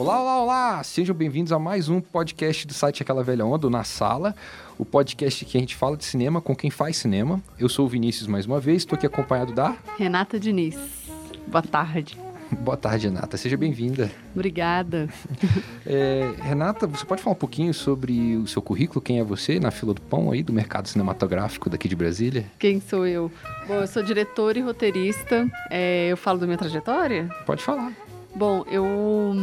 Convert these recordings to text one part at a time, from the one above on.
Olá, olá, olá! Sejam bem-vindos a mais um podcast do site Aquela Velha Onda, Na Sala, o podcast que a gente fala de cinema com quem faz cinema. Eu sou o Vinícius mais uma vez, estou aqui acompanhado da... Renata Diniz. Boa tarde. Boa tarde, Renata. Seja bem-vinda. Obrigada. É, Renata, você pode falar um pouquinho sobre o seu currículo? Quem é você na fila do pão aí do mercado cinematográfico daqui de Brasília? Quem sou eu? Bom, eu sou diretora e roteirista. É, eu falo da minha trajetória? Pode falar. Bom, eu,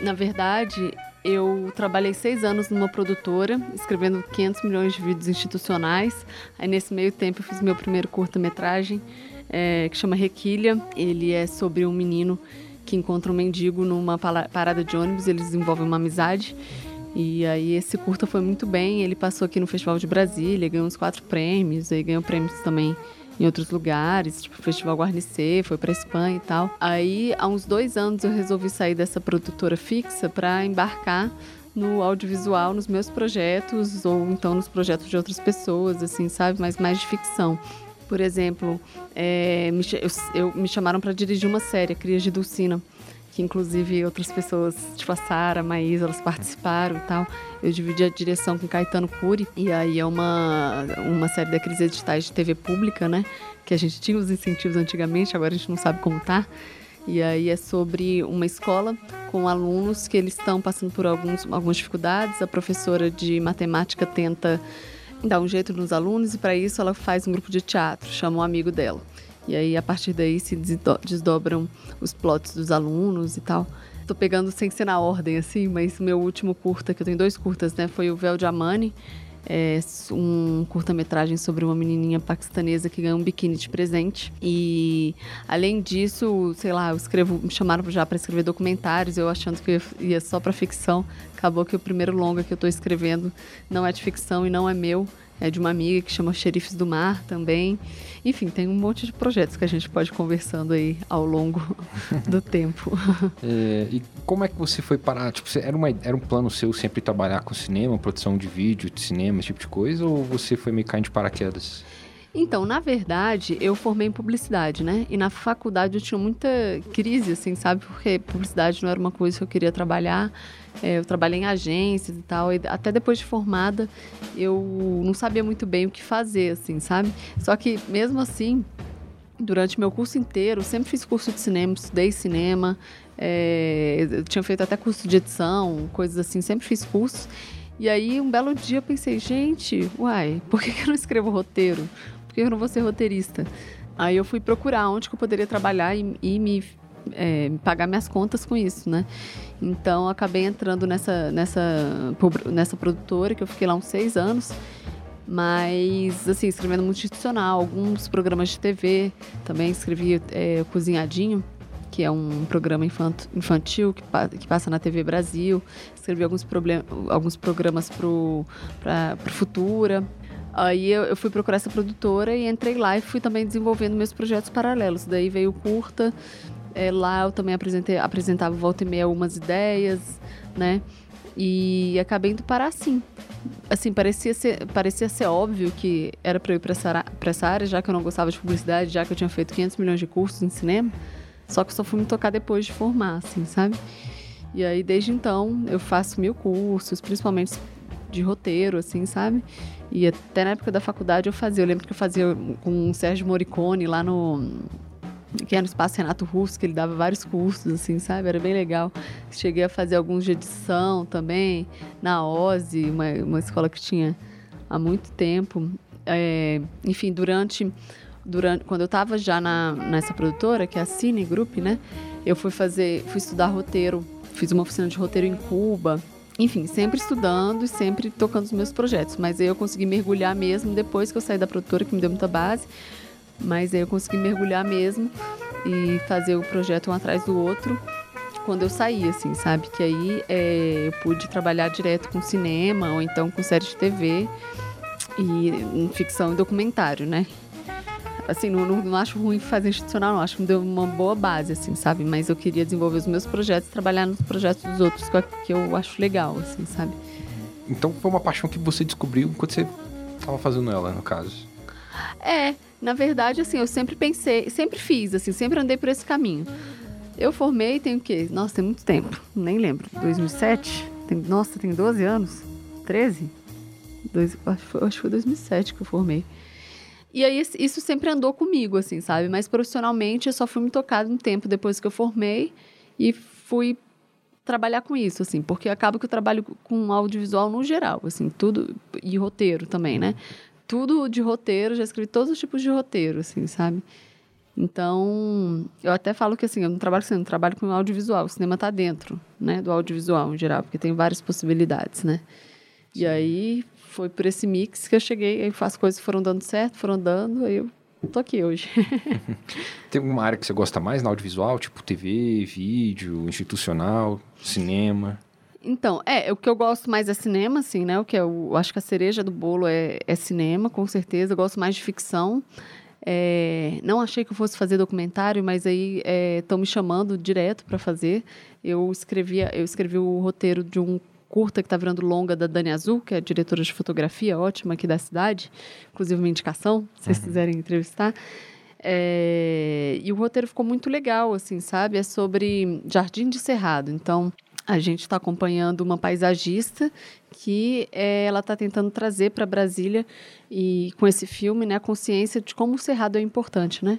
na verdade, eu trabalhei seis anos numa produtora, escrevendo 500 milhões de vídeos institucionais. Aí, nesse meio tempo, eu fiz meu primeiro curta-metragem, é, que chama Requilha. Ele é sobre um menino que encontra um mendigo numa parada de ônibus, eles desenvolvem uma amizade. E aí esse curta foi muito bem, ele passou aqui no Festival de Brasília, ganhou uns quatro prêmios, aí ganhou prêmios também em outros lugares, tipo Festival Guarnicê, foi para Espanha e tal. Aí, há uns dois anos, eu resolvi sair dessa produtora fixa para embarcar no audiovisual, nos meus projetos, ou então nos projetos de outras pessoas, assim, sabe? Mas mais de ficção. Por exemplo, é, me, eu, eu, me chamaram para dirigir uma série, Crias de Dulcina que inclusive outras pessoas, tipo a Sara, a Maísa, elas participaram e tal. Eu dividi a direção com Caetano Cury, e aí é uma, uma série daqueles editais de TV pública, né? Que a gente tinha os incentivos antigamente, agora a gente não sabe como tá. E aí é sobre uma escola com alunos que eles estão passando por alguns, algumas dificuldades. A professora de matemática tenta dar um jeito nos alunos e para isso ela faz um grupo de teatro, chama um amigo dela. E aí, a partir daí, se desdobram os plots dos alunos e tal. Tô pegando sem ser na ordem, assim, mas meu último curta, que eu tenho dois curtas, né? Foi o Véu de Amani, é um curta-metragem sobre uma menininha paquistanesa que ganha um biquíni de presente. E além disso, sei lá, eu escrevo, me chamaram já para escrever documentários, eu achando que ia só para ficção. Acabou que o primeiro longa que eu estou escrevendo não é de ficção e não é meu, é de uma amiga que chama Xerifes do Mar também. Enfim, tem um monte de projetos que a gente pode ir conversando aí ao longo do tempo. É, e como é que você foi parar? Tipo, era, uma, era um plano seu sempre trabalhar com cinema, produção de vídeo, de cinema, esse tipo de coisa? Ou você foi meio caindo de paraquedas? Então, na verdade, eu formei em publicidade, né? E na faculdade eu tinha muita crise, assim, sabe? Porque publicidade não era uma coisa que eu queria trabalhar. É, eu trabalhei em agências e tal. E até depois de formada, eu não sabia muito bem o que fazer, assim, sabe? Só que, mesmo assim, durante meu curso inteiro, sempre fiz curso de cinema, estudei cinema. É, eu tinha feito até curso de edição, coisas assim, sempre fiz cursos. E aí, um belo dia, eu pensei, gente, uai, por que eu não escrevo roteiro? Que eu não vou ser roteirista? Aí eu fui procurar onde que eu poderia trabalhar e, e me é, pagar minhas contas com isso, né? Então acabei entrando nessa, nessa, nessa produtora que eu fiquei lá uns seis anos, mas assim escrevendo muito institucional, alguns programas de TV, também escrevi é, Cozinhadinho, que é um programa infantil que, que passa na TV Brasil, escrevi alguns, alguns programas para o Futura. Aí eu, eu, fui procurar essa produtora e entrei lá e fui também desenvolvendo meus projetos paralelos. Daí veio curta, é, lá eu também apresentei, apresentava volta e meia algumas ideias, né? E acabei indo parar assim. Assim, parecia ser, parecia ser óbvio que era para eu ir para essa, essa área, já que eu não gostava de publicidade, já que eu tinha feito 500 milhões de cursos em cinema. Só que eu só fui me tocar depois de formar, assim, sabe? E aí, desde então, eu faço mil cursos, principalmente de roteiro, assim, sabe? E até na época da faculdade eu fazia. Eu lembro que eu fazia com o Sérgio Moricone lá no. Que era no Espaço Renato Russo, que ele dava vários cursos, assim, sabe? Era bem legal. Cheguei a fazer alguns de edição também, na OSE, uma, uma escola que tinha há muito tempo. É, enfim, durante, durante. Quando eu estava já na, nessa produtora, que é a Cine Group, né? Eu fui fazer. fui estudar roteiro. Fiz uma oficina de roteiro em Cuba enfim, sempre estudando e sempre tocando os meus projetos. Mas aí eu consegui mergulhar mesmo depois que eu saí da produtora, que me deu muita base. Mas aí eu consegui mergulhar mesmo e fazer o projeto um atrás do outro quando eu saí, assim, sabe? Que aí é, eu pude trabalhar direto com cinema ou então com série de TV e em ficção e documentário, né? Assim, não, não, não, acho ruim fazer institucional, não. Acho que me deu uma boa base, assim, sabe? Mas eu queria desenvolver os meus projetos, trabalhar nos projetos dos outros, que eu acho legal, assim, sabe? Então foi uma paixão que você descobriu enquanto você estava fazendo ela, no caso. É, na verdade, assim, eu sempre pensei, sempre fiz, assim, sempre andei por esse caminho. Eu formei tem o quê? Nossa, tem muito tempo. Nem lembro. 2007? Tem, nossa, tem 12 anos? 13? Dois, acho, que foi, acho que foi 2007 que eu formei. E aí isso sempre andou comigo, assim, sabe? Mas profissionalmente eu só fui me tocado um tempo depois que eu formei e fui trabalhar com isso, assim, porque acaba que eu trabalho com audiovisual no geral, assim, tudo e roteiro também, né? Tudo de roteiro, já escrevi todos os tipos de roteiro, assim, sabe? Então, eu até falo que assim, eu não trabalho com cinema, eu trabalho com audiovisual. O cinema está dentro, né, do audiovisual em geral, porque tem várias possibilidades, né? E aí foi por esse mix que eu cheguei, aí as coisas foram dando certo, foram dando, aí eu tô aqui hoje. tem alguma área que você gosta mais no audiovisual, tipo TV, vídeo, institucional, cinema? Então, é, o que eu gosto mais é cinema, assim, né? O que eu acho que a cereja do bolo é, é cinema, com certeza. Eu gosto mais de ficção. É, não achei que eu fosse fazer documentário, mas aí estão é, me chamando direto para fazer. Eu escrevi, eu escrevi o roteiro de um curta que está virando longa da Dani Azul, que é diretora de fotografia ótima aqui da cidade, inclusive uma indicação, se vocês uhum. quiserem entrevistar. É, e o roteiro ficou muito legal, assim, sabe? É sobre Jardim de Cerrado. Então, a gente está acompanhando uma paisagista que é, ela está tentando trazer para Brasília e com esse filme, né, a consciência de como o cerrado é importante, né?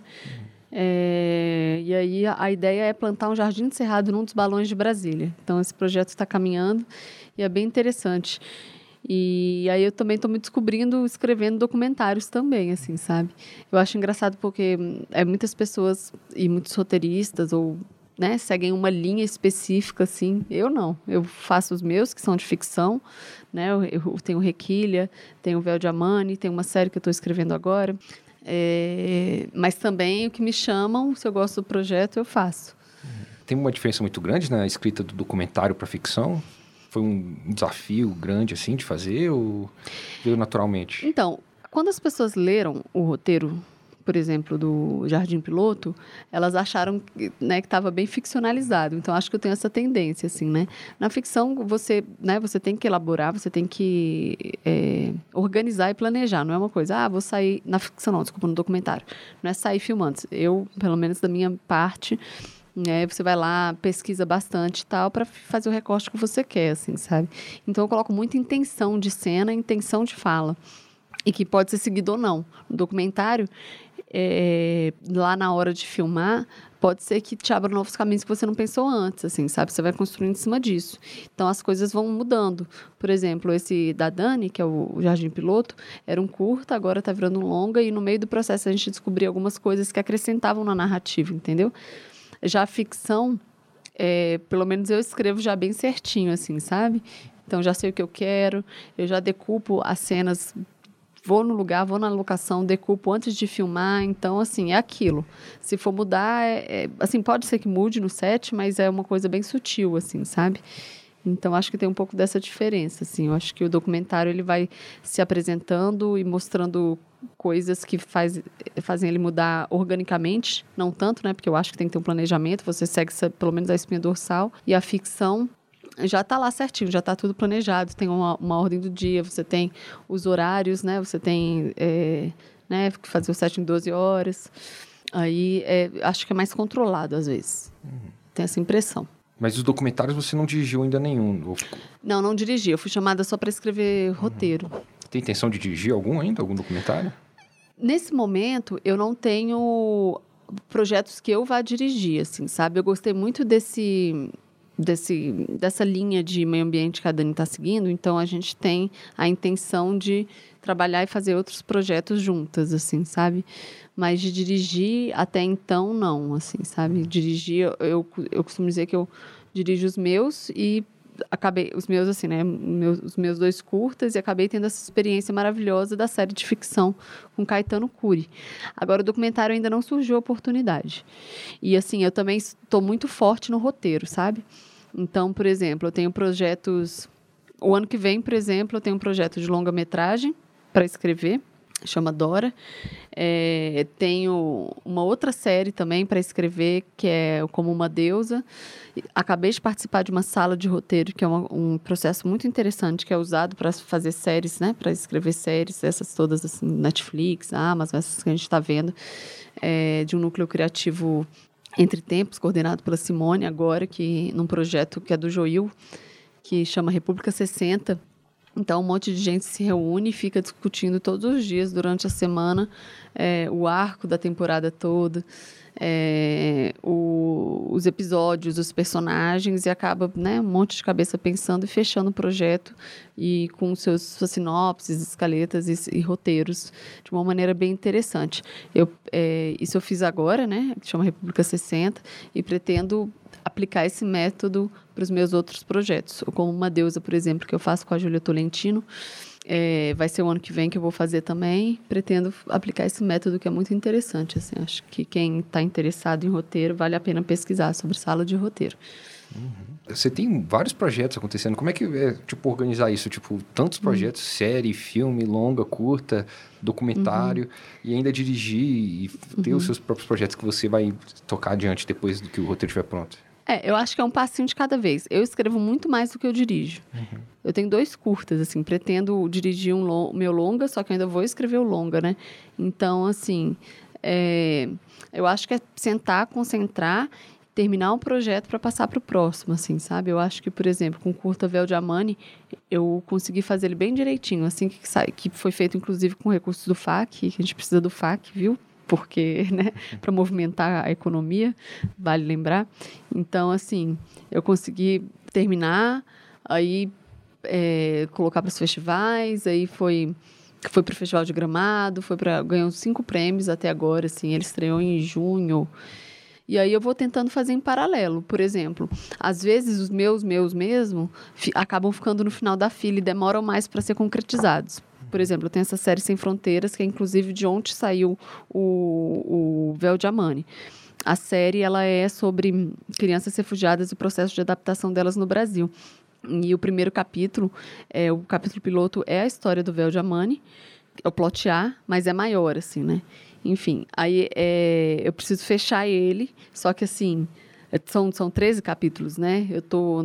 É, e aí a, a, ideia é plantar um jardim de cerrado num dos balões de Brasília. Então esse projeto está caminhando e é bem interessante. E aí eu também estou me descobrindo escrevendo documentários também, assim, sabe? Eu acho engraçado porque é muitas pessoas e muitos roteiristas ou né, seguem uma linha específica, assim. Eu não. Eu faço os meus, que são de ficção, né? Eu, eu tenho Requilha, tenho Véu de Amani, tem uma série que eu estou escrevendo agora. É, mas também o que me chamam, se eu gosto do projeto, eu faço. Tem uma diferença muito grande na escrita do documentário para ficção? Foi um desafio grande, assim, de fazer ou veio naturalmente? Então, quando as pessoas leram o roteiro por exemplo, do Jardim Piloto, elas acharam né, que estava bem ficcionalizado. Então, acho que eu tenho essa tendência, assim, né? Na ficção, você, né, você tem que elaborar, você tem que é, organizar e planejar. Não é uma coisa, ah, vou sair... Na ficção não, desculpa, no documentário. Não é sair filmando. Eu, pelo menos da minha parte... Né, você vai lá, pesquisa bastante e tal, para fazer o recorte que você quer, assim, sabe? Então, eu coloco muita intenção de cena, intenção de fala e que pode ser seguido ou não. No documentário, é, lá na hora de filmar, pode ser que te abra novos caminhos que você não pensou antes, assim, sabe? Você vai construindo em cima disso. Então as coisas vão mudando. Por exemplo, esse da Dani, que é o Jardim Piloto, era um curta, agora está virando um longa, e no meio do processo a gente descobriu algumas coisas que acrescentavam na narrativa, entendeu? Já a ficção, é, pelo menos eu escrevo já bem certinho, assim, sabe? Então já sei o que eu quero, eu já decupo as cenas vou no lugar, vou na locação, decupo antes de filmar. Então, assim, é aquilo. Se for mudar, é, é, assim, pode ser que mude no set, mas é uma coisa bem sutil, assim, sabe? Então, acho que tem um pouco dessa diferença, assim. Eu acho que o documentário, ele vai se apresentando e mostrando coisas que faz, fazem ele mudar organicamente, não tanto, né? Porque eu acho que tem que ter um planejamento, você segue pelo menos a espinha dorsal. E a ficção, já está lá certinho, já está tudo planejado, tem uma, uma, ordem do dia, você tem os horários, né? Você tem é, né, fazer o set em 12 horas. Aí é, acho que é mais controlado às vezes. Uhum. Tem essa impressão. Mas os documentários você não dirigiu ainda nenhum? Não, não dirigi. Eu fui chamada só para escrever uhum. Tem intenção de dirigir algum ainda? Algum documentário? Nesse momento, eu não tenho projetos que eu vá dirigir, assim, sabe? Eu gostei muito desse desse, dessa linha de meio ambiente que a Dani está seguindo, então a gente tem a intenção de trabalhar e fazer outros projetos juntas, assim, sabe? Mas de dirigir até então, não, assim, sabe? Dirigir, eu, eu costumo dizer que eu dirijo os meus e acabei, os meus, assim, né? Meus, os meus dois curtas e acabei tendo essa experiência maravilhosa da série de ficção com Caetano Cury. Agora, o documentário ainda não surgiu a oportunidade. E, assim, eu também estou muito forte no roteiro, sabe? Então, por exemplo, eu tenho projetos. O ano que vem, por exemplo, eu tenho um projeto de longa-metragem para escrever, chama Dora. É, tenho uma outra série também para escrever, que é Como uma Deusa. Acabei de participar de uma sala de roteiro, que é uma, um processo muito interessante, que é usado para fazer séries, né? Para escrever séries, essas todas, assim, Netflix, Amazon, essas que a gente está vendo, é, de um núcleo criativo Entre Tempos, coordenado pela Simone, agora, que num projeto que é do Joil, que chama República 60. Então, um monte de gente se reúne e fica discutindo todos os dias, durante a semana, é, o arco da temporada toda é, o, os episódios, os personagens e acaba né, um monte de cabeça pensando e fechando o projeto e com seus suas sinopses, escaletas e, e roteiros de uma maneira bem interessante. Eu, é, isso eu fiz agora, né, que chama República 60, e pretendo aplicar esse método para os meus outros projetos, como Uma Deusa, por exemplo, que eu faço com a Júlia Tolentino. É, vai ser o ano que vem que eu vou fazer também. Pretendo aplicar esse método que é muito interessante. Assim, acho que quem está interessado em roteiro vale a pena pesquisar sobre sala de roteiro. Uhum. Você tem vários projetos acontecendo. Como é que é, tipo, organizar isso? Tipo, tantos uhum. projetos, uhum. série, filme, longa, curta, documentário, uhum. e ainda dirigir e ter os uhum. seus próprios projetos que você vai tocar adiante depois do que o roteiro estiver pronto. É, eu acho que é um passinho de cada vez. Eu escrevo muito mais do que eu dirijo. Uhum. Eu tenho dois curtas, assim, pretendo dirigir um long, meu longa, só que eu ainda vou escrever o longa, né? Então, assim, é, eu acho que é sentar, concentrar, terminar um projeto para passar para o próximo, assim, sabe? Eu acho que, por exemplo, com o curta Vel de Amani, eu consegui fazer ele bem direitinho, assim, que, que foi feito, inclusive, com recursos do FAC, que a gente precisa do FAC, viu? Porque, né, para movimentar a economia, vale lembrar. Então, assim, eu consegui terminar, aí é, colocar para os festivais, aí foi foi para o Festival de Gramado, foi para ganhou cinco prêmios até agora, assim, ele estreou em junho. E aí eu vou tentando fazer em paralelo. Por exemplo, às vezes os meus, meus mesmo, acabam ficando no final da fila e demoram mais para ser concretizados. Por exemplo, tenho essa série Sem Fronteiras, que é inclusive de onde saiu o, o Véu de Amani. A série ela é sobre crianças refugiadas e o processo de adaptação delas no Brasil. E o primeiro capítulo, é, o capítulo piloto é a história do Véu de Amani, é o plot A, mas é maior, assim, né? Enfim, aí é, eu preciso fechar ele, só que assim, são, são 13 capítulos, né? Eu estou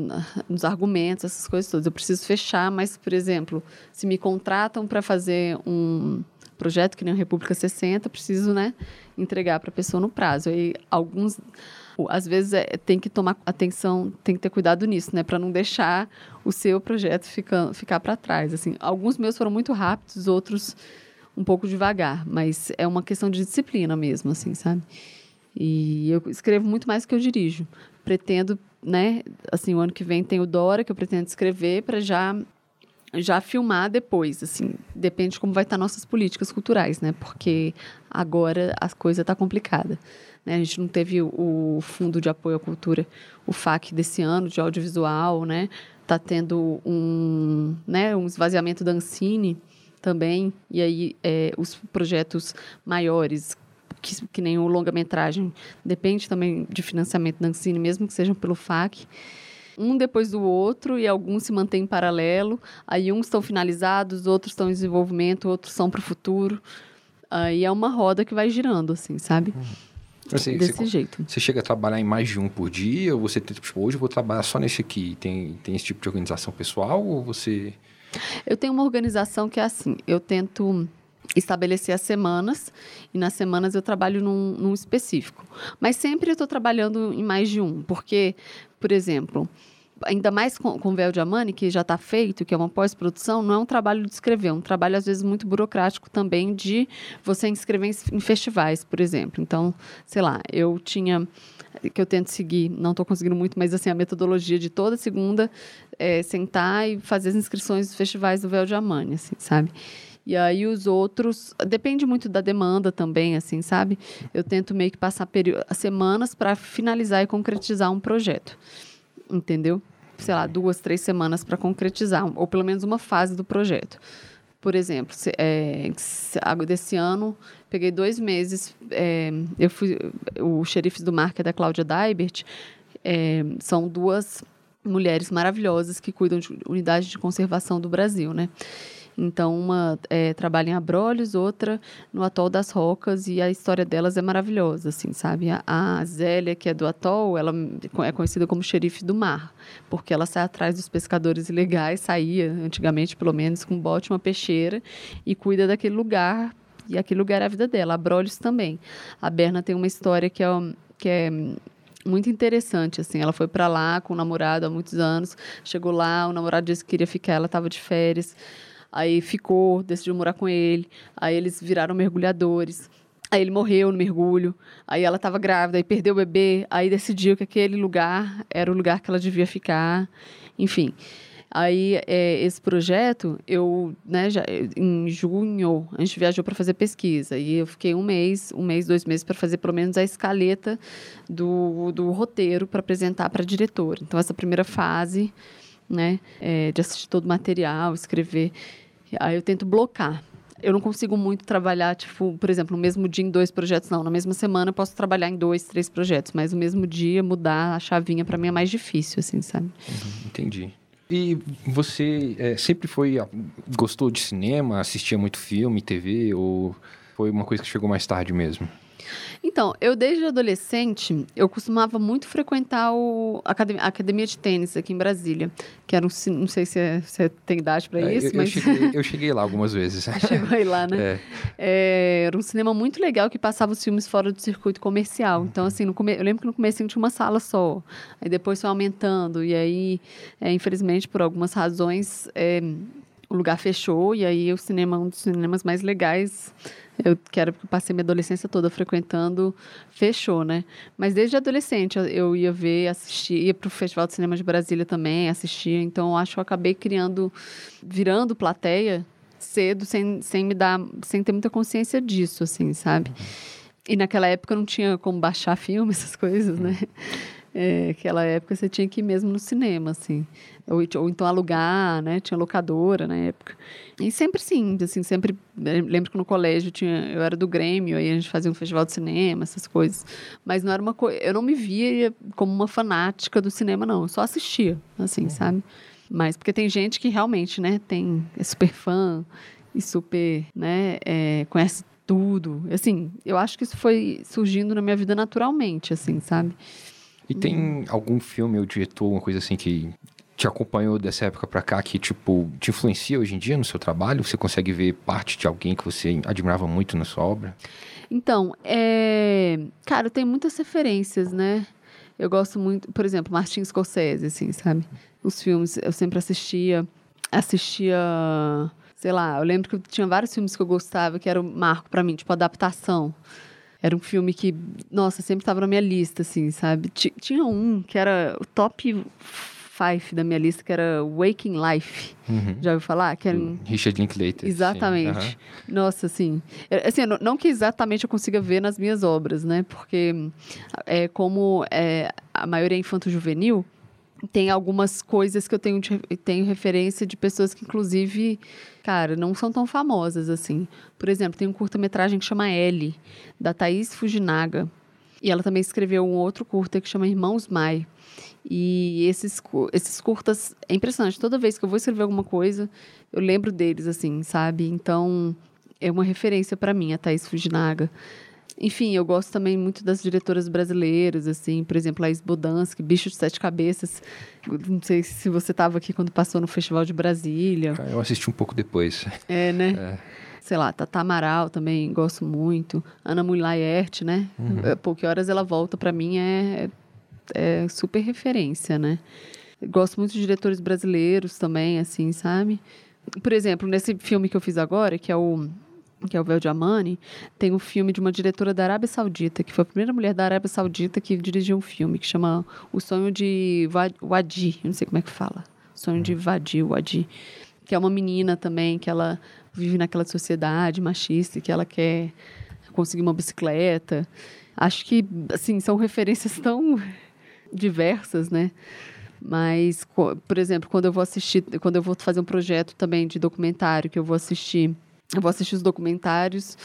nos argumentos, essas coisas todas. Eu preciso fechar, mas, por exemplo, se me contratam para fazer um projeto que nem o República 60, preciso, né, entregar para a pessoa no prazo. E alguns às vezes é, tem que tomar atenção, tem que ter cuidado nisso, né, para não deixar o seu projeto ficar, ficar para trás. Assim, alguns meus foram muito rápidos, outros um pouco devagar, mas é uma questão de disciplina mesmo, assim, sabe? E eu escrevo muito mais do que eu dirijo. Pretendo, né? Assim, o ano que vem tem o Dora, que eu pretendo escrever para já já filmar depois, assim, depende de como vai estar nossas políticas culturais, né? Porque agora a coisa está complicada. Né? A gente não teve o Fundo de Apoio à Cultura, o FAC desse ano, de audiovisual, né? Está tendo um, né, um esvaziamento da Ancine também, e aí é, os projetos maiores, que, que nem o longa-metragem, depende também de financiamento da Ancine, mesmo que sejam pelo FAC. Um depois do outro e alguns se mantêm em paralelo. Aí uns estão finalizados, outros estão em desenvolvimento, outros são para o futuro. Aí é uma roda que vai girando, assim, sabe? Uhum. Assim, Desse você, jeito. Você chega a trabalhar em mais de um por dia? Ou você, tipo, hoje eu vou trabalhar só nesse aqui? Tem, tem esse tipo de organização pessoal? Ou você... Eu tenho uma organização que é assim, eu tento estabelecer as semanas e nas semanas eu trabalho num, num específico. Mas sempre eu estou trabalhando em mais de um, porque, por exemplo, ainda mais com, com Véu de Amani, que já está feito, que é uma pós-produção, não é um trabalho de escrever, é um trabalho às vezes muito burocrático também de você inscrever em, festivais, por exemplo. Então, sei lá, eu tinha que eu tento seguir, não estou conseguindo muito, mas assim, a metodologia de toda segunda é sentar e fazer as inscrições dos festivais do Véu de Amani, assim, sabe? E aí os outros, depende muito da demanda também, assim, sabe? Eu tento meio que passar semanas para finalizar e concretizar um projeto. Entendeu? Sei lá, duas, três semanas para concretizar, ou pelo menos uma fase do projeto. Por exemplo, se, é, desse ano, peguei dois meses. É, eu fui. O Xerifes do Mar, que é da Cláudia Daibert, é, são duas mulheres maravilhosas que cuidam de unidade de conservação do Brasil, né? Então, uma é, trabalha em Abrolhos, outra no Atol das Rocas, e a história delas é maravilhosa, assim, sabe? A, a Zélia, que é do Atol, ela é conhecida como xerife do mar, porque ela sai atrás dos pescadores ilegais, saía, antigamente, pelo menos, com um bote, uma peixeira, e cuida daquele lugar e aquele lugar é a vida dela. A Brolhos também. A Berna tem uma história que é que é muito interessante, assim. Ela foi para lá com o namorado há muitos anos, chegou lá, o namorado disse que queria ficar, ela estava de férias. Aí ficou, decidiu morar com ele. Aí eles viraram mergulhadores. Aí ele morreu no mergulho. Aí ela estava grávida, aí perdeu o bebê. Aí decidiu que aquele lugar era o lugar que ela devia ficar. Enfim. Aí, é, esse projeto, eu, né, já, em junho, a gente viajou para fazer pesquisa. E eu fiquei um mês, um mês, dois meses, para fazer pelo menos a escaleta do, do roteiro para apresentar para a diretora. Então, essa primeira fase, né, é, de assistir todo o material, escrever. Aí eu tento blocar. Eu não consigo muito trabalhar, tipo, por exemplo, no mesmo dia em dois projetos, não. Na mesma semana eu posso trabalhar em dois, três projetos, mas no mesmo dia mudar a chavinha para mim é mais difícil, assim, sabe? Uhum, entendi. E você é, sempre foi gostou de cinema, assistia muito filme, TV ou foi uma coisa que chegou mais tarde mesmo? Então, eu desde adolescente, eu costumava muito frequentar o, a, academia, a academia de tênis aqui em Brasília, que era um, não sei se é, você tem idade para é, isso, eu, mas... Eu cheguei, eu cheguei, lá algumas vezes. Chegou aí lá, né? É. É, era um cinema muito legal que passava os filmes fora do circuito comercial. Uhum. Então, assim, come... eu lembro que no começo tinha uma sala só, aí depois foi aumentando, e aí, é, infelizmente, por algumas razões, é, o lugar fechou, e aí o cinema, um dos cinemas mais legais eu quero porque passei minha adolescência toda frequentando, fechou, né? Mas desde adolescente eu ia ver, assistir, ia para o Festival de Cinema de Brasília também, assistia. Então acho que eu acabei criando, virando plateia cedo, sem, sem me dar, sem ter muita consciência disso, assim, sabe? E naquela época não tinha como baixar filme, essas coisas, né? É, aquela época você tinha que ir mesmo no cinema, assim. Ou, ou então alugar, né? Tinha locadora na época. E sempre sim, assim, sempre... Lembro que no colégio tinha, eu era do Grêmio, aí a gente fazia um festival de cinema, essas coisas. Mas não era uma coisa... Eu não me via como uma fanática do cinema, não. Eu só assistia, assim, uhum. sabe? Mas porque tem gente que realmente, né? Tem, é super fã e super, né? É, conhece tudo. Assim, eu acho que isso foi surgindo na minha vida naturalmente, assim, sabe? E tem algum filme ou diretor, uma coisa assim que te acompanhou dessa época para cá que tipo te influencia hoje em dia no seu trabalho? Você consegue ver parte de alguém que você admirava muito na sua obra? Então, é... cara, tem muitas referências, né? Eu gosto muito, por exemplo, Martin Scorsese, assim, sabe? Os filmes eu sempre assistia, assistia, sei lá, eu lembro que tinha vários filmes que eu gostava que era o marco para mim, tipo adaptação. Era um filme que, nossa, sempre estava na minha lista, assim, sabe? Tinha um que era o top five da minha lista, que era Waking Life. Uhum. Já ouviu falar? Que era um... Richard Linklater. Exatamente. Uhum. Nossa, assim, é, assim não, não, que exatamente eu consiga ver nas minhas obras, né? Porque é, como é, a maioria é infanto-juvenil, tem algumas coisas que eu tenho, tenho referência de pessoas que, inclusive, cara, não são tão famosas assim. Por exemplo, tem um curta-metragem que chama L, da Thaís Fujinaga. E ela também escreveu um outro curta que chama Irmãos Mai. E esses, esses curtas, é impressionante. Toda vez que eu vou escrever alguma coisa, eu lembro deles, assim, sabe? Então, é uma referência para mim, a Thaís Fujinaga. Enfim, eu gosto também muito das diretoras brasileiras, assim, por exemplo, a Bodansky, Bicho de Sete Cabeças. Não sei se você estava aqui quando passou no Festival de Brasília. Eu assisti um pouco depois. É, né? É. Sei lá, Tata Amaral também gosto muito. Ana Mulaert, né? Uhum. Pouque Horas Ela Volta, para mim, é, é super referência, né? Gosto muito de diretores brasileiros também, assim, sabe? Por exemplo, nesse filme que eu fiz agora, que é o que é o Vel Amani, tem um filme de uma diretora da Arábia Saudita, que foi a primeira mulher da Arábia Saudita que dirigiu um filme que chama O Sonho de Wadi, não sei como é que fala. O Sonho de Wadi, Wadi, que é uma menina também que ela vive naquela sociedade machista e que ela quer conseguir uma bicicleta. Acho que, assim, são referências tão diversas, né? Mas, por exemplo, quando eu vou assistir, quando eu vou fazer um projeto também de documentário, que eu vou assistir eu vou assistir os documentários,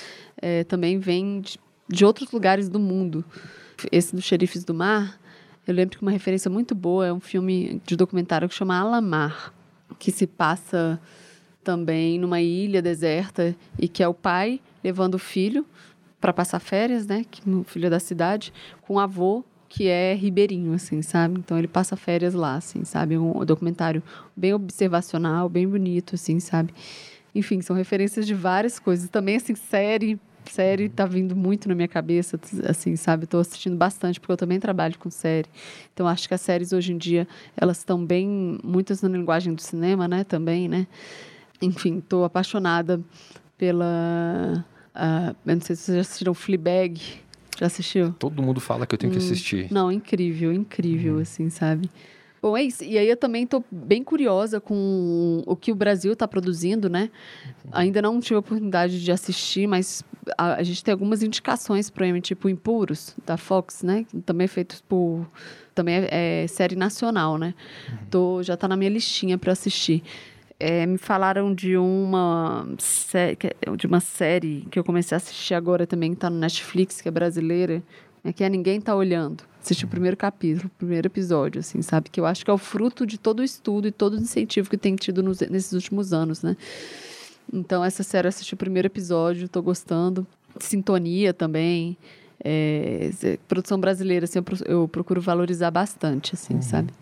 é, também vem de, de, outros lugares do mundo. Esse do Xerifes do Mar, eu lembro que uma referência muito boa é um filme de documentário que chama Alamar, que se passa também numa ilha deserta e que é o pai levando o filho para passar férias, né, que o filho é da cidade, com o avô que é ribeirinho, assim, sabe? Então ele passa férias lá, assim, sabe? Um documentário bem observacional, bem bonito, assim, sabe? Enfim, são referências de várias coisas. Também, assim, série, série tá vindo muito na minha cabeça, assim, sabe? Tô assistindo bastante, porque eu também trabalho com série. Então, acho que as séries hoje em dia, elas estão bem, muitas na linguagem do cinema, né? Também, né? Enfim, tô apaixonada pela... Uh, eu não sei se vocês já assistiram Fleabag. Já assistiu? Todo mundo fala que eu tenho hum, que assistir. Não, incrível, incrível, hum. assim, sabe? Bom, é isso. E aí eu também estou bem curiosa com o que o Brasil está produzindo, né? Ainda não tive a oportunidade de assistir, mas a, a gente tem algumas indicações para o tipo Impuros, da Fox, né? Também é feito por... Também é, é série nacional, né? Tô, já está na minha listinha para assistir. É, me falaram de uma, de uma série que eu comecei a assistir agora também, que está no Netflix, que é brasileira, é que é Ninguém Tá Olhando. Assisti o primeiro capítulo, o primeiro episódio, assim, sabe? Que eu acho que é o fruto de todo o estudo e todo o incentivo que tem tido nos, nesses últimos anos, né? Então, essa série eu assisti o primeiro episódio, tô gostando. Sintonia também. É, produção brasileira, assim, eu, eu, procuro valorizar bastante, assim, uhum. sabe?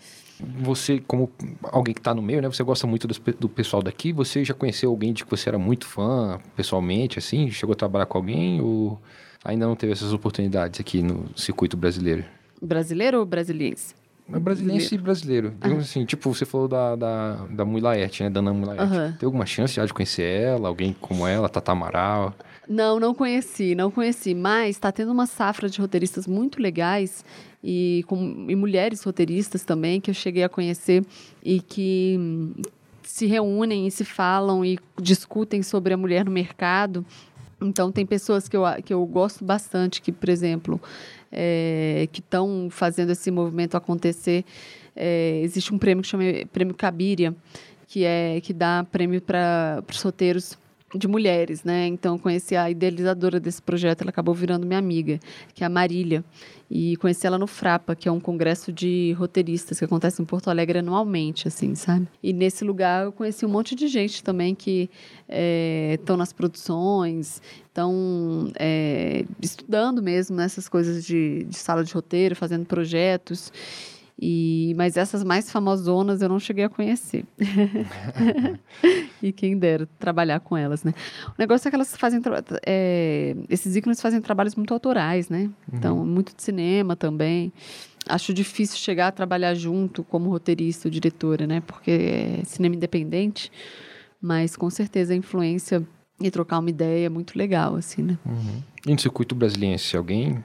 Você, como alguém que está no meio, né? Você gosta muito do, do, pessoal daqui. Você já conheceu alguém de que você era muito fã, pessoalmente, assim? Chegou a trabalhar com alguém ou ainda não teve essas oportunidades aqui no circuito brasileiro? Brasileiro ou brasiliense? É brasiliense e brasileiro. Digamos assim, tipo, você falou da, da, da Mui Laerte, né? Da Ana Mui Laerte. Uhum. Tem alguma chance já de conhecer ela? Alguém como ela, Tata Amaral? Não, não conheci, não conheci. Mas está tendo uma safra de roteiristas muito legais e, com, e mulheres roteiristas também que eu cheguei a conhecer e que hum, se reúnem e se falam e discutem sobre a mulher no mercado. Então, tem pessoas que eu, que eu gosto bastante, que, por exemplo, é, que estão fazendo esse movimento acontecer. É, existe um prêmio que chama Prêmio Cabiria, que, é, que dá prêmio para os roteiros de mulheres, né? Então conheci a idealizadora desse projeto, ela acabou virando minha amiga, que é a Marília. E conheci ela no Frapa, que é um congresso de roteiristas que acontece em Porto Alegre anualmente, assim, sabe? E nesse lugar eu conheci um monte de gente também que estão é, nas produções, estão é, estudando mesmo nessas coisas de, de sala de roteiro, fazendo projetos. E, mas essas mais famosonas eu não cheguei a conhecer. e quem dera trabalhar com elas, né? O negócio é que elas fazem. É, esses ícones fazem trabalhos muito autorais, né? Então, uhum. muito de cinema também. Acho difícil chegar a trabalhar junto como roteirista ou diretora, né? Porque é cinema independente, mas com certeza a influência e trocar uma ideia é muito legal, assim, né? Uhum. E no circuito brasileiro, alguém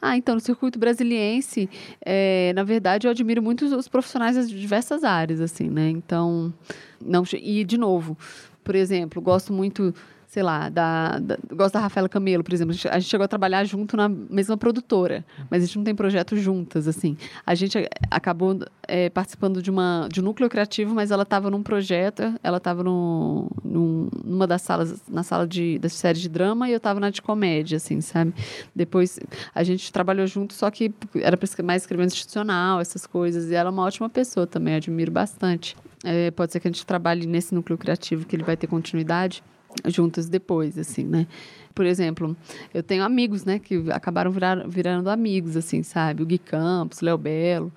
ah, então, no circuito brasiliense, é, na verdade, eu admiro muito os profissionais das diversas áreas, assim, né? Então, não, e, de novo, por exemplo, gosto muito sei lá, da, da, gosto da Rafaela Camelo, por exemplo. A gente, a gente, chegou a trabalhar junto na mesma produtora, mas a gente não tem projeto juntas, assim. A gente acabou é, participando de, uma, de um núcleo criativo, mas ela estava num projeto, ela estava num, numa das salas, na sala de, das séries de drama e eu estava na de comédia, assim, sabe? Depois a gente trabalhou junto, só que era mais escrevendo institucional, essas coisas, e ela é uma ótima pessoa também, admiro bastante. É, pode ser que a gente trabalhe nesse núcleo criativo, que ele vai ter continuidade juntas depois, assim, né? Por exemplo, eu tenho amigos, né, que acabaram virar, virando amigos, assim, sabe? O Gui Campos, Léo Belo.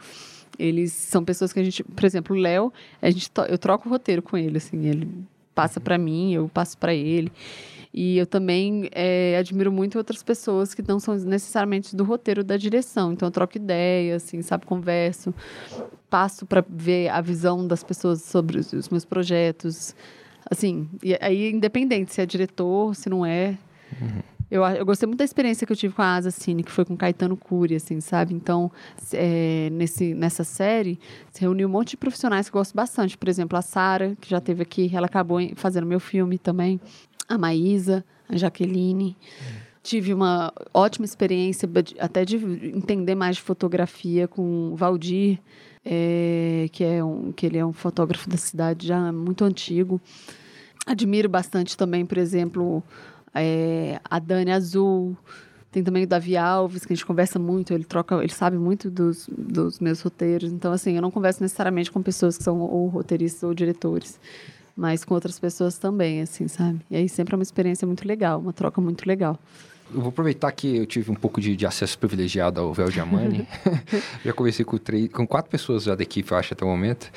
Eles são pessoas que a gente, por exemplo, o Léo, a gente eu troco o roteiro com ele, assim, ele passa para mim, eu passo para ele. E eu também é, admiro muito outras pessoas que não são necessariamente do roteiro da direção. Então eu troco ideia, assim, sabe, converso, passo para ver a visão das pessoas sobre os, os meus projetos. Assim, e aí, independente se é diretor, se não é. Uhum. Eu, eu gostei muito da experiência que eu tive com a Asa Cine, que foi com Caetano Cury, assim, sabe? Então, é, nesse, nessa série, se reuniu um monte de profissionais que eu gosto bastante. Por exemplo, a Sara, que já teve aqui, ela acabou fazendo meu filme também. A Maísa, a Jaqueline. Uhum. Tive uma ótima experiência, até de entender mais de fotografia com Valdir, é, que, é um, que ele é um fotógrafo da cidade já muito antigo. Admiro bastante também, por exemplo, é, a Dani Azul. Tem também o Davi Alves, que a gente conversa muito, ele troca, ele sabe muito dos, dos meus roteiros. Então, assim, eu não converso necessariamente com pessoas que são ou roteiristas ou diretores, mas com outras pessoas também, assim, sabe? E aí sempre é uma experiência muito legal, uma troca muito legal. Eu vou aproveitar que eu tive um pouco de, de acesso privilegiado ao Véu Diamante. já conversei com, três, com quatro pessoas já da equipe, eu acho, até o momento.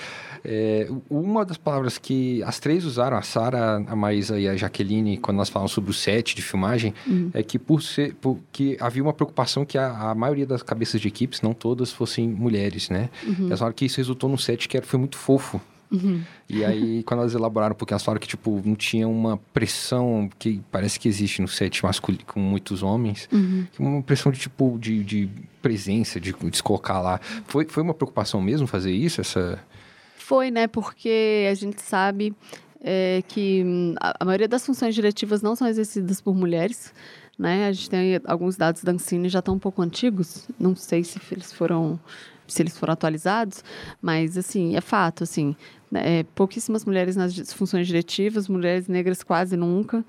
É, uma das palavras que as três usaram, a Sara, a Maísa e a Jaqueline, quando nós falamos sobre o set de filmagem, uhum. é que por ser, por, que havia uma preocupação que a, a, maioria das cabeças de equipes, não todas, fossem mulheres, né? Uhum. Elas falaram que isso resultou num set que foi muito fofo. Uhum. E aí, quando elas elaboraram pouquinho, elas falaram que, tipo, não tinha uma pressão que parece que existe no set masculino com muitos homens. Uhum. Uma pressão de, tipo, de, de presença, de, de se colocar lá. Foi, foi uma preocupação mesmo fazer isso, essa... Foi, né? Porque a gente sabe é, que hum, a, a maioria das funções diretivas não são exercidas por mulheres. Né? A gente tem alguns dados da Ancine já estão um pouco antigos, não sei se eles foram se eles foram atualizados, mas assim, é fato, assim, né, é, pouquíssimas mulheres nas funções diretivas, mulheres negras quase nunca,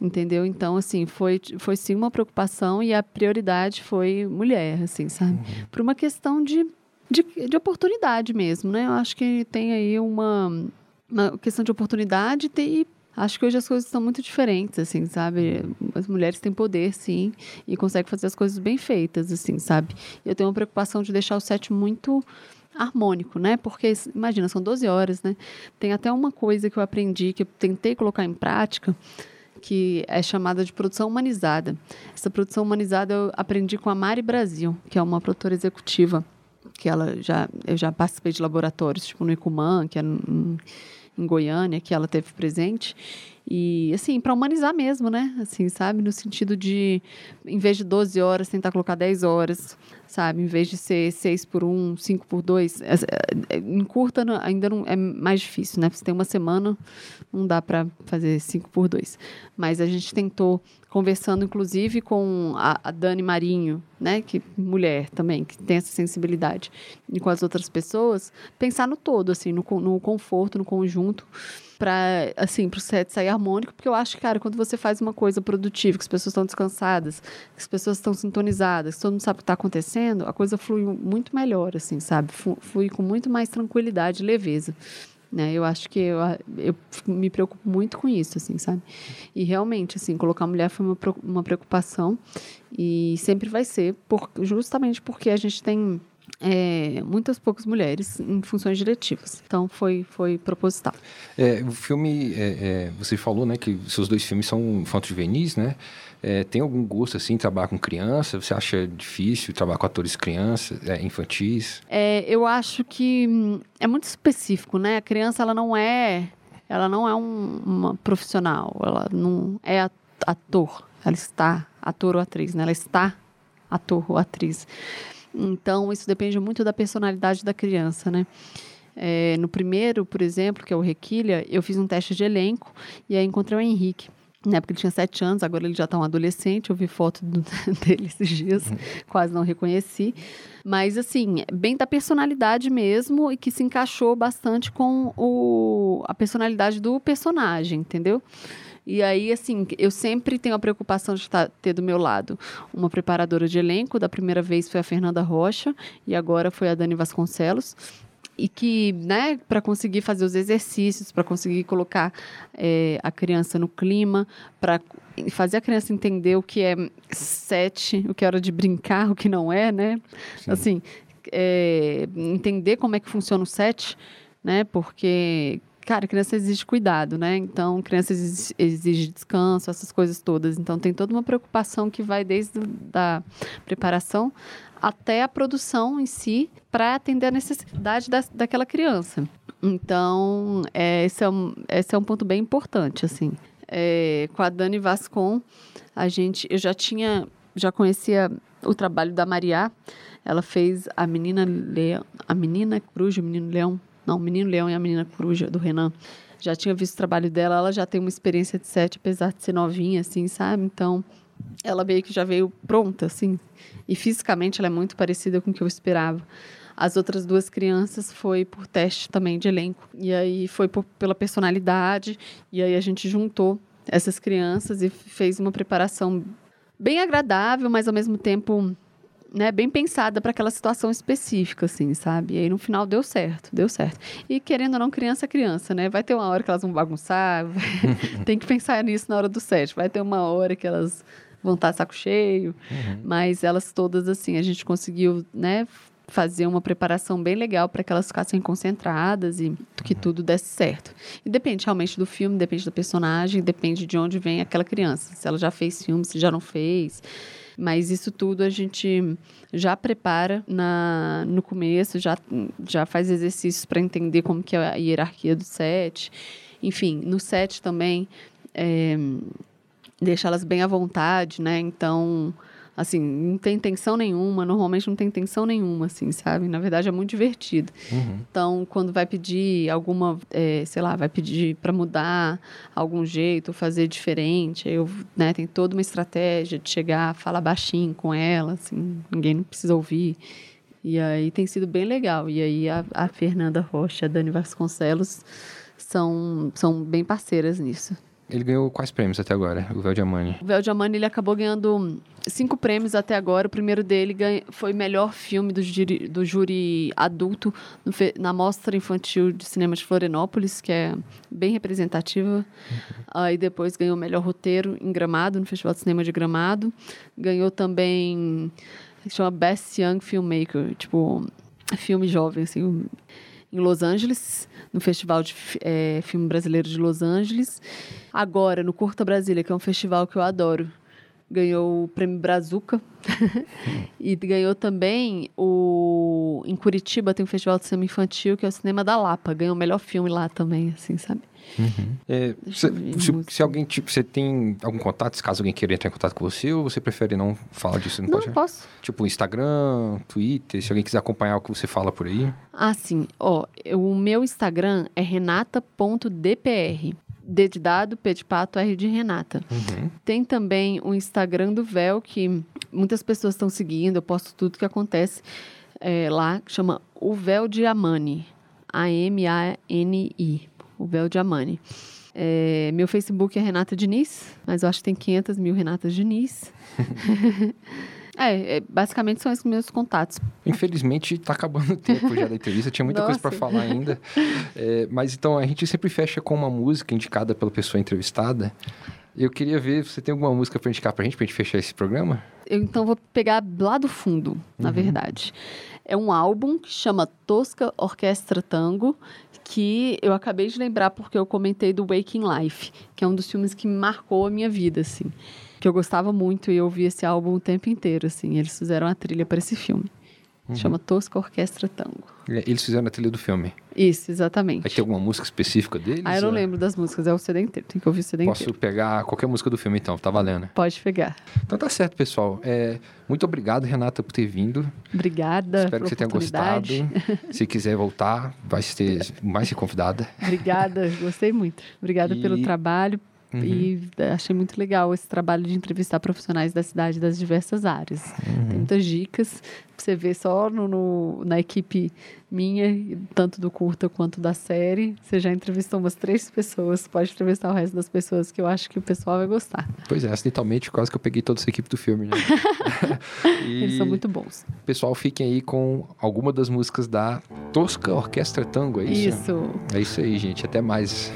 entendeu? Então, assim, foi, foi sim uma preocupação e a prioridade foi mulher, assim, sabe? Uhum. Por uma questão de, de, de, oportunidade mesmo, né? Eu acho que tem aí uma, uma questão de oportunidade e Acho que hoje as coisas estão muito diferentes, assim, sabe? As mulheres têm poder, sim, e conseguem fazer as coisas bem feitas, assim, sabe? Eu tenho uma preocupação de deixar o set muito harmônico, né? Porque, imagina, são 12 horas, né? Tem até uma coisa que eu aprendi, que eu tentei colocar em prática, que é chamada de produção humanizada. Essa produção humanizada eu aprendi com a Mari Brasil, que é uma produtora executiva, que ela já, eu já participei de laboratórios, tipo no Icumã, que é em Goiânia, que ela teve presente. E, assim, para humanizar mesmo, né? Assim, sabe? No sentido de, em vez de 12 horas, tentar colocar 10 horas, sabe? Em vez de ser 6 por 1, 5 por 2. É, é, em curta ainda não é mais difícil, né? Você tem uma semana, não dá para fazer 5 por 2. Mas a gente tentou, conversando inclusive com a, a Dani Marinho, né? Que mulher também, que tem essa sensibilidade. E com as outras pessoas, pensar no todo, assim, no, no conforto, no conjunto para assim, pro set sair harmônico, porque eu acho, cara, quando você faz uma coisa produtiva, que as pessoas estão descansadas, que as pessoas estão sintonizadas, que todo mundo sabe o que está acontecendo, a coisa flui muito melhor, assim, sabe? Flui com muito mais tranquilidade e leveza. Né? Eu acho que eu, eu me preocupo muito com isso, assim, sabe? E realmente, assim, colocar a mulher foi uma, uma preocupação e sempre vai ser, por, justamente porque a gente tem é, muitas poucas mulheres em funções diretivas. Então foi foi proposital. É, o filme, é, é você falou, né, que seus dois filmes são infantos juvenis, né? É, tem algum gosto assim trabalhar com criança? Você acha difícil trabalhar com atores crianças, é, infantis? Eu acho que hum, é muito específico, né? A criança ela não é ela não é um, uma profissional, ela não é ator, ela está ator ou atriz, né? Ela está ator ou atriz. Então, isso depende muito da personalidade da criança, né? É, no primeiro, por exemplo, que é o Requilha, eu fiz um teste de elenco e aí encontrei o Henrique. Né, porque ele tinha sete anos, agora ele já está um adolescente. Eu vi foto do, dele esses dias, quase não reconheci. Mas, assim, bem da personalidade mesmo e que se encaixou bastante com o, a personalidade do personagem, entendeu? E aí, assim, eu sempre tenho a preocupação de estar, ter do meu lado uma preparadora de elenco. Da primeira vez foi a Fernanda Rocha e agora foi a Dani Vasconcelos e que, né, para conseguir fazer os exercícios, para conseguir colocar é, a criança no clima, para fazer a criança entender o que é sete, o que é hora de brincar, o que não é, né? Sim. Assim, é, entender como é que funciona o set, né? Porque cara, criança exige cuidado, né? Então, criança exige, descanso, essas coisas todas. Então, tem toda uma preocupação que vai desde a preparação até a produção em si para atender a necessidade da, daquela criança. Então, é, esse, é um, esse é um ponto bem importante, assim. É, com a Dani Vascon, a gente, eu já tinha, já conhecia o trabalho da Maria. Ela fez a menina leão, a menina coruja, o menino leão, não, o Menino Leão e a Menina Coruja, do Renan. Já tinha visto o trabalho dela, ela já tem uma experiência de sete, apesar de ser novinha, assim, sabe? Então, ela meio que já veio pronta, assim. E fisicamente ela é muito parecida com o que eu esperava. As outras duas crianças foi por teste também de elenco. E aí foi por, pela personalidade. E aí a gente juntou essas crianças e fez uma preparação bem agradável, mas ao mesmo tempo né, bem pensada para aquela situação específica, assim, sabe? E aí no final deu certo, deu certo. E querendo ou não, criança é criança, né? Vai ter uma hora que elas vão bagunçar, tem que pensar nisso na hora do set. Vai ter uma hora que elas vão estar saco cheio, uhum. mas elas todas, assim, a gente conseguiu, né, fazer uma preparação bem legal para que elas ficassem concentradas e que uhum. tudo desse certo. E depende realmente do filme, depende do personagem, depende de onde vem aquela criança. Se ela já fez filme, se já não fez. Mas isso tudo a gente já prepara na, no começo, já, já faz exercícios para entender como que é a hierarquia do set. Enfim, no set também é, deixá-las bem à vontade, né? Então, assim, não tem tensão nenhuma, normalmente não tem tensão nenhuma, assim, sabe? Na verdade é muito divertido. Uhum. Então, quando vai pedir alguma, é, sei lá, vai pedir para mudar algum jeito, fazer diferente, eu, né, tem toda uma estratégia de chegar, falar baixinho com ela, assim, ninguém não precisa ouvir. E aí tem sido bem legal. E aí a, a Fernanda Rocha e a Dani Vasconcelos são, são bem parceiras nisso. Ele ganhou quais prêmios até agora, o Vel Diamani? O Vel Diamani, ele acabou ganhando cinco prêmios até agora. O primeiro dele foi melhor filme do júri, do júri adulto na Mostra Infantil de Cinema de Florianópolis, que é bem representativa. Uhum. Aí depois ganhou melhor roteiro em Gramado, no Festival de Cinema de Gramado. Ganhou também, chama Best Young Filmmaker, tipo, filme jovem, assim, em Los Angeles no Festival de é, Filme Brasileiro de Los Angeles. Agora, no Curta Brasília, que é um festival que eu adoro. Ganhou o prêmio Brazuca. e ganhou também o. Em Curitiba tem um festival de cinema infantil que é o Cinema da Lapa. Ganhou o melhor filme lá também, assim, sabe? Uhum. É, se, se, se, alguém, tipo, você tem algum contato, caso alguém queira entrar em contato com você, ou você prefere não falar disso? Não, não pode? posso. Tipo, Instagram, Twitter, se alguém quiser acompanhar o que você fala por aí. Ah, sim. Ó, o meu Instagram é renata.dpr. D de dado, P de pato, R de Renata. Uhum. Tem também o Instagram do Véu, que muitas pessoas estão seguindo, eu posto tudo que acontece é, lá, que chama O Véu de Amani. A-M-A-N-I o Bel Diamani. É, meu Facebook é Renata Diniz, mas eu acho que tem 500 mil Renatas Diniz. É, é, basicamente são esses meus contatos. Infelizmente, está acabando o tempo já da entrevista. Tinha muita coisa para falar ainda. É, mas então, a gente sempre fecha com uma música indicada pela pessoa entrevistada. Eu queria ver, você tem alguma música para indicar para a gente, para a gente fechar esse programa? Eu então vou pegar lá do fundo, na uhum. verdade. É um álbum que chama Tosca Orquestra Tango, que eu acabei de lembrar porque eu comentei do Waking Life, que é um dos filmes que marcou a minha vida, assim. Que eu gostava muito e eu ouvi esse álbum o tempo inteiro, assim. Eles fizeram a trilha para esse filme. Uhum. Chama Tosca Orquestra Tango. Eles fizeram a trilha do filme? Isso, exatamente. Vai ter alguma música específica deles? Ah, eu não ou... lembro das músicas, é o CD inteiro, tem que ouvir o CD Posso inteiro. Posso pegar qualquer música do filme então, tá valendo? Pode pegar. Então tá certo, pessoal. É, muito obrigado, Renata, por ter vindo. Obrigada Espero que você tenha gostado. Se quiser voltar, vai ser mais que convidada. Obrigada, gostei muito. Obrigada e... pelo trabalho, Uhum. E achei muito legal esse trabalho de entrevistar profissionais da cidade das diversas áreas. Uhum. Tem muitas dicas você ver só no, no, na equipe minha, tanto do curta quanto da série. Você já entrevistou umas três pessoas, pode entrevistar o resto das pessoas que eu acho que o pessoal vai gostar. Pois é, acidentalmente quase que eu peguei toda essa equipe do filme, né? Eles são muito bons. Pessoal, fiquem aí com alguma das músicas da Tosca Orquestra Tango, é isso? Isso. É isso aí, gente. Até mais.